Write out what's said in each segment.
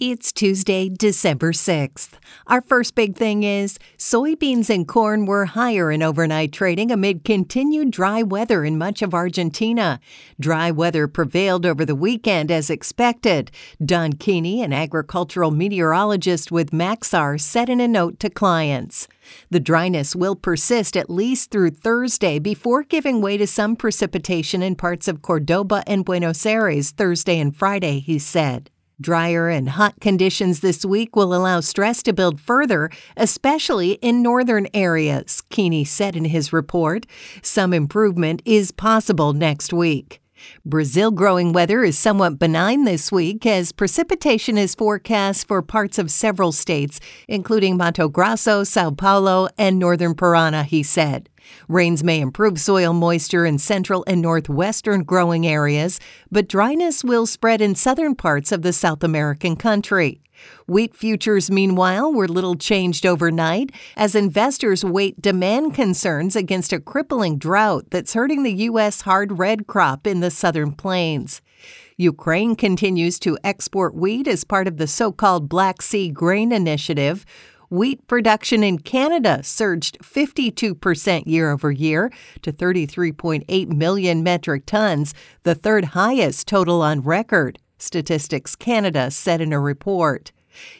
It's Tuesday, December 6th. Our first big thing is soybeans and corn were higher in overnight trading amid continued dry weather in much of Argentina. Dry weather prevailed over the weekend as expected. Don Keeney, an agricultural meteorologist with Maxar, said in a note to clients. The dryness will persist at least through Thursday before giving way to some precipitation in parts of Cordoba and Buenos Aires Thursday and Friday, he said. Drier and hot conditions this week will allow stress to build further, especially in northern areas, Keeney said in his report. Some improvement is possible next week. Brazil growing weather is somewhat benign this week as precipitation is forecast for parts of several states, including Mato Grosso, Sao Paulo, and northern Parana, he said. Rains may improve soil moisture in central and northwestern growing areas, but dryness will spread in southern parts of the South American country. Wheat futures, meanwhile, were little changed overnight as investors weight demand concerns against a crippling drought that's hurting the U.S. hard red crop in the southern plains. Ukraine continues to export wheat as part of the so called Black Sea Grain Initiative. Wheat production in Canada surged 52% year over year to 33.8 million metric tons, the third highest total on record, Statistics Canada said in a report.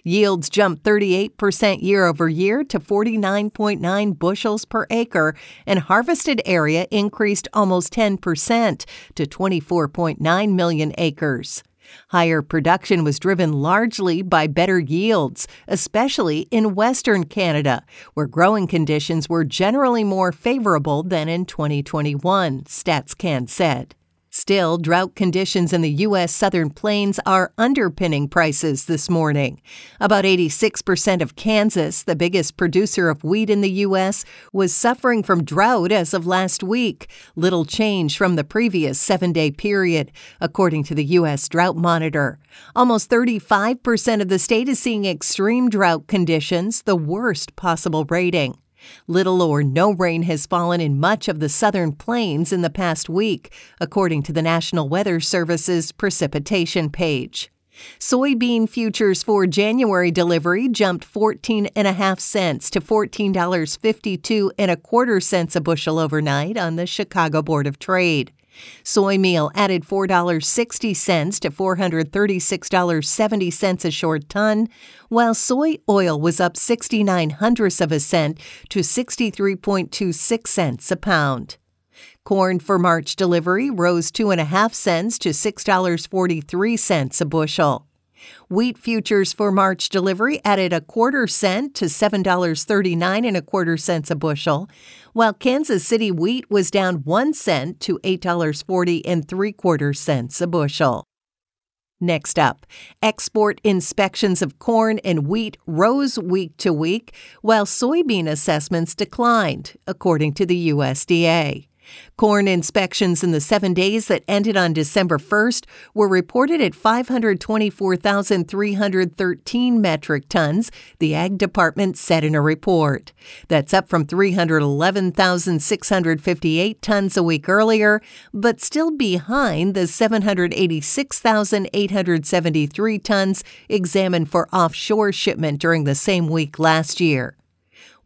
Yields jumped 38% year over year to 49.9 bushels per acre, and harvested area increased almost 10% to 24.9 million acres. Higher production was driven largely by better yields, especially in Western Canada, where growing conditions were generally more favorable than in 2021, StatsCan said. Still, drought conditions in the U.S. southern plains are underpinning prices this morning. About 86% of Kansas, the biggest producer of wheat in the U.S., was suffering from drought as of last week, little change from the previous seven day period, according to the U.S. Drought Monitor. Almost 35% of the state is seeing extreme drought conditions, the worst possible rating. Little or no rain has fallen in much of the southern plains in the past week, according to the National Weather Service's precipitation page. Soybean futures for January delivery jumped 14 and a half cents to $14.52 and a quarter cents a bushel overnight on the Chicago Board of Trade. Soy meal added $4.60 to $436.70 a short ton, while soy oil was up 69 hundredths of a cent to 63.26 cents a pound. Corn for March delivery rose 2.5 cents to $6.43 a bushel. Wheat futures for March delivery added a quarter cent to $7.39 and a quarter cents a bushel, while Kansas City wheat was down 1 cent to $8.40 and 3 quarter cents a bushel. Next up, export inspections of corn and wheat rose week to week, while soybean assessments declined, according to the USDA. Corn inspections in the seven days that ended on December 1st were reported at 524,313 metric tons, the Ag Department said in a report. That's up from 311,658 tons a week earlier, but still behind the 786,873 tons examined for offshore shipment during the same week last year.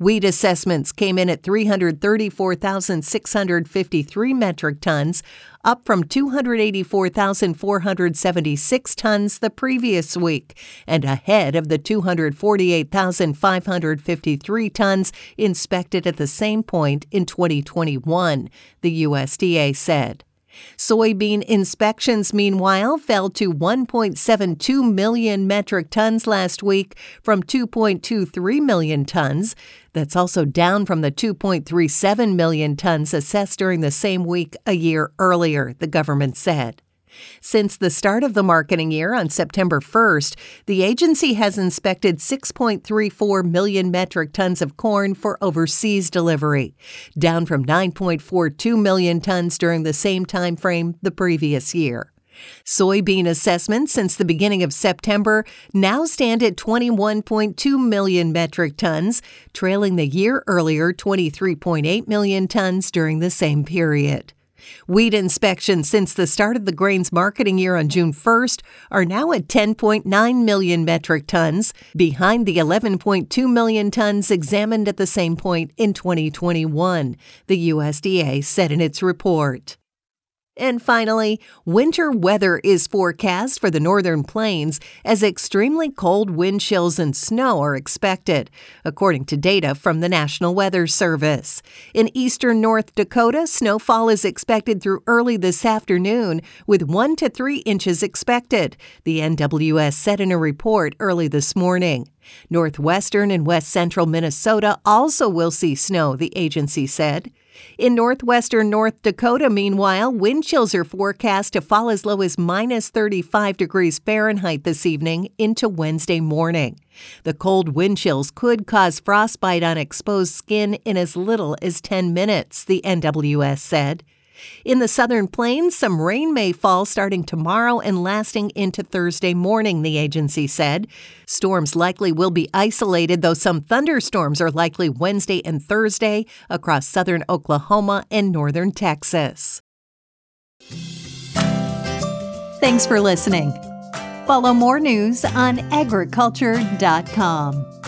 Wheat assessments came in at 334,653 metric tons, up from 284,476 tons the previous week, and ahead of the 248,553 tons inspected at the same point in 2021, the USDA said. Soybean inspections, meanwhile, fell to 1.72 million metric tons last week from 2.23 million tons. That's also down from the 2.37 million tons assessed during the same week a year earlier, the government said. Since the start of the marketing year on September 1st, the agency has inspected 6.34 million metric tons of corn for overseas delivery, down from 9.42 million tons during the same time frame the previous year. Soybean assessments since the beginning of September now stand at 21.2 million metric tons, trailing the year earlier 23.8 million tons during the same period. Wheat inspections since the start of the grains marketing year on June 1st are now at 10.9 million metric tons, behind the 11.2 million tons examined at the same point in 2021, the USDA said in its report. And finally, winter weather is forecast for the northern plains as extremely cold wind chills and snow are expected, according to data from the National Weather Service. In eastern North Dakota, snowfall is expected through early this afternoon, with 1 to 3 inches expected, the NWS said in a report early this morning. Northwestern and west central Minnesota also will see snow, the agency said. In northwestern North Dakota, meanwhile, wind chills are forecast to fall as low as minus 35 degrees Fahrenheit this evening into Wednesday morning. The cold wind chills could cause frostbite on exposed skin in as little as 10 minutes, the NWS said. In the southern plains, some rain may fall starting tomorrow and lasting into Thursday morning, the agency said. Storms likely will be isolated, though some thunderstorms are likely Wednesday and Thursday across southern Oklahoma and northern Texas. Thanks for listening. Follow more news on agriculture.com.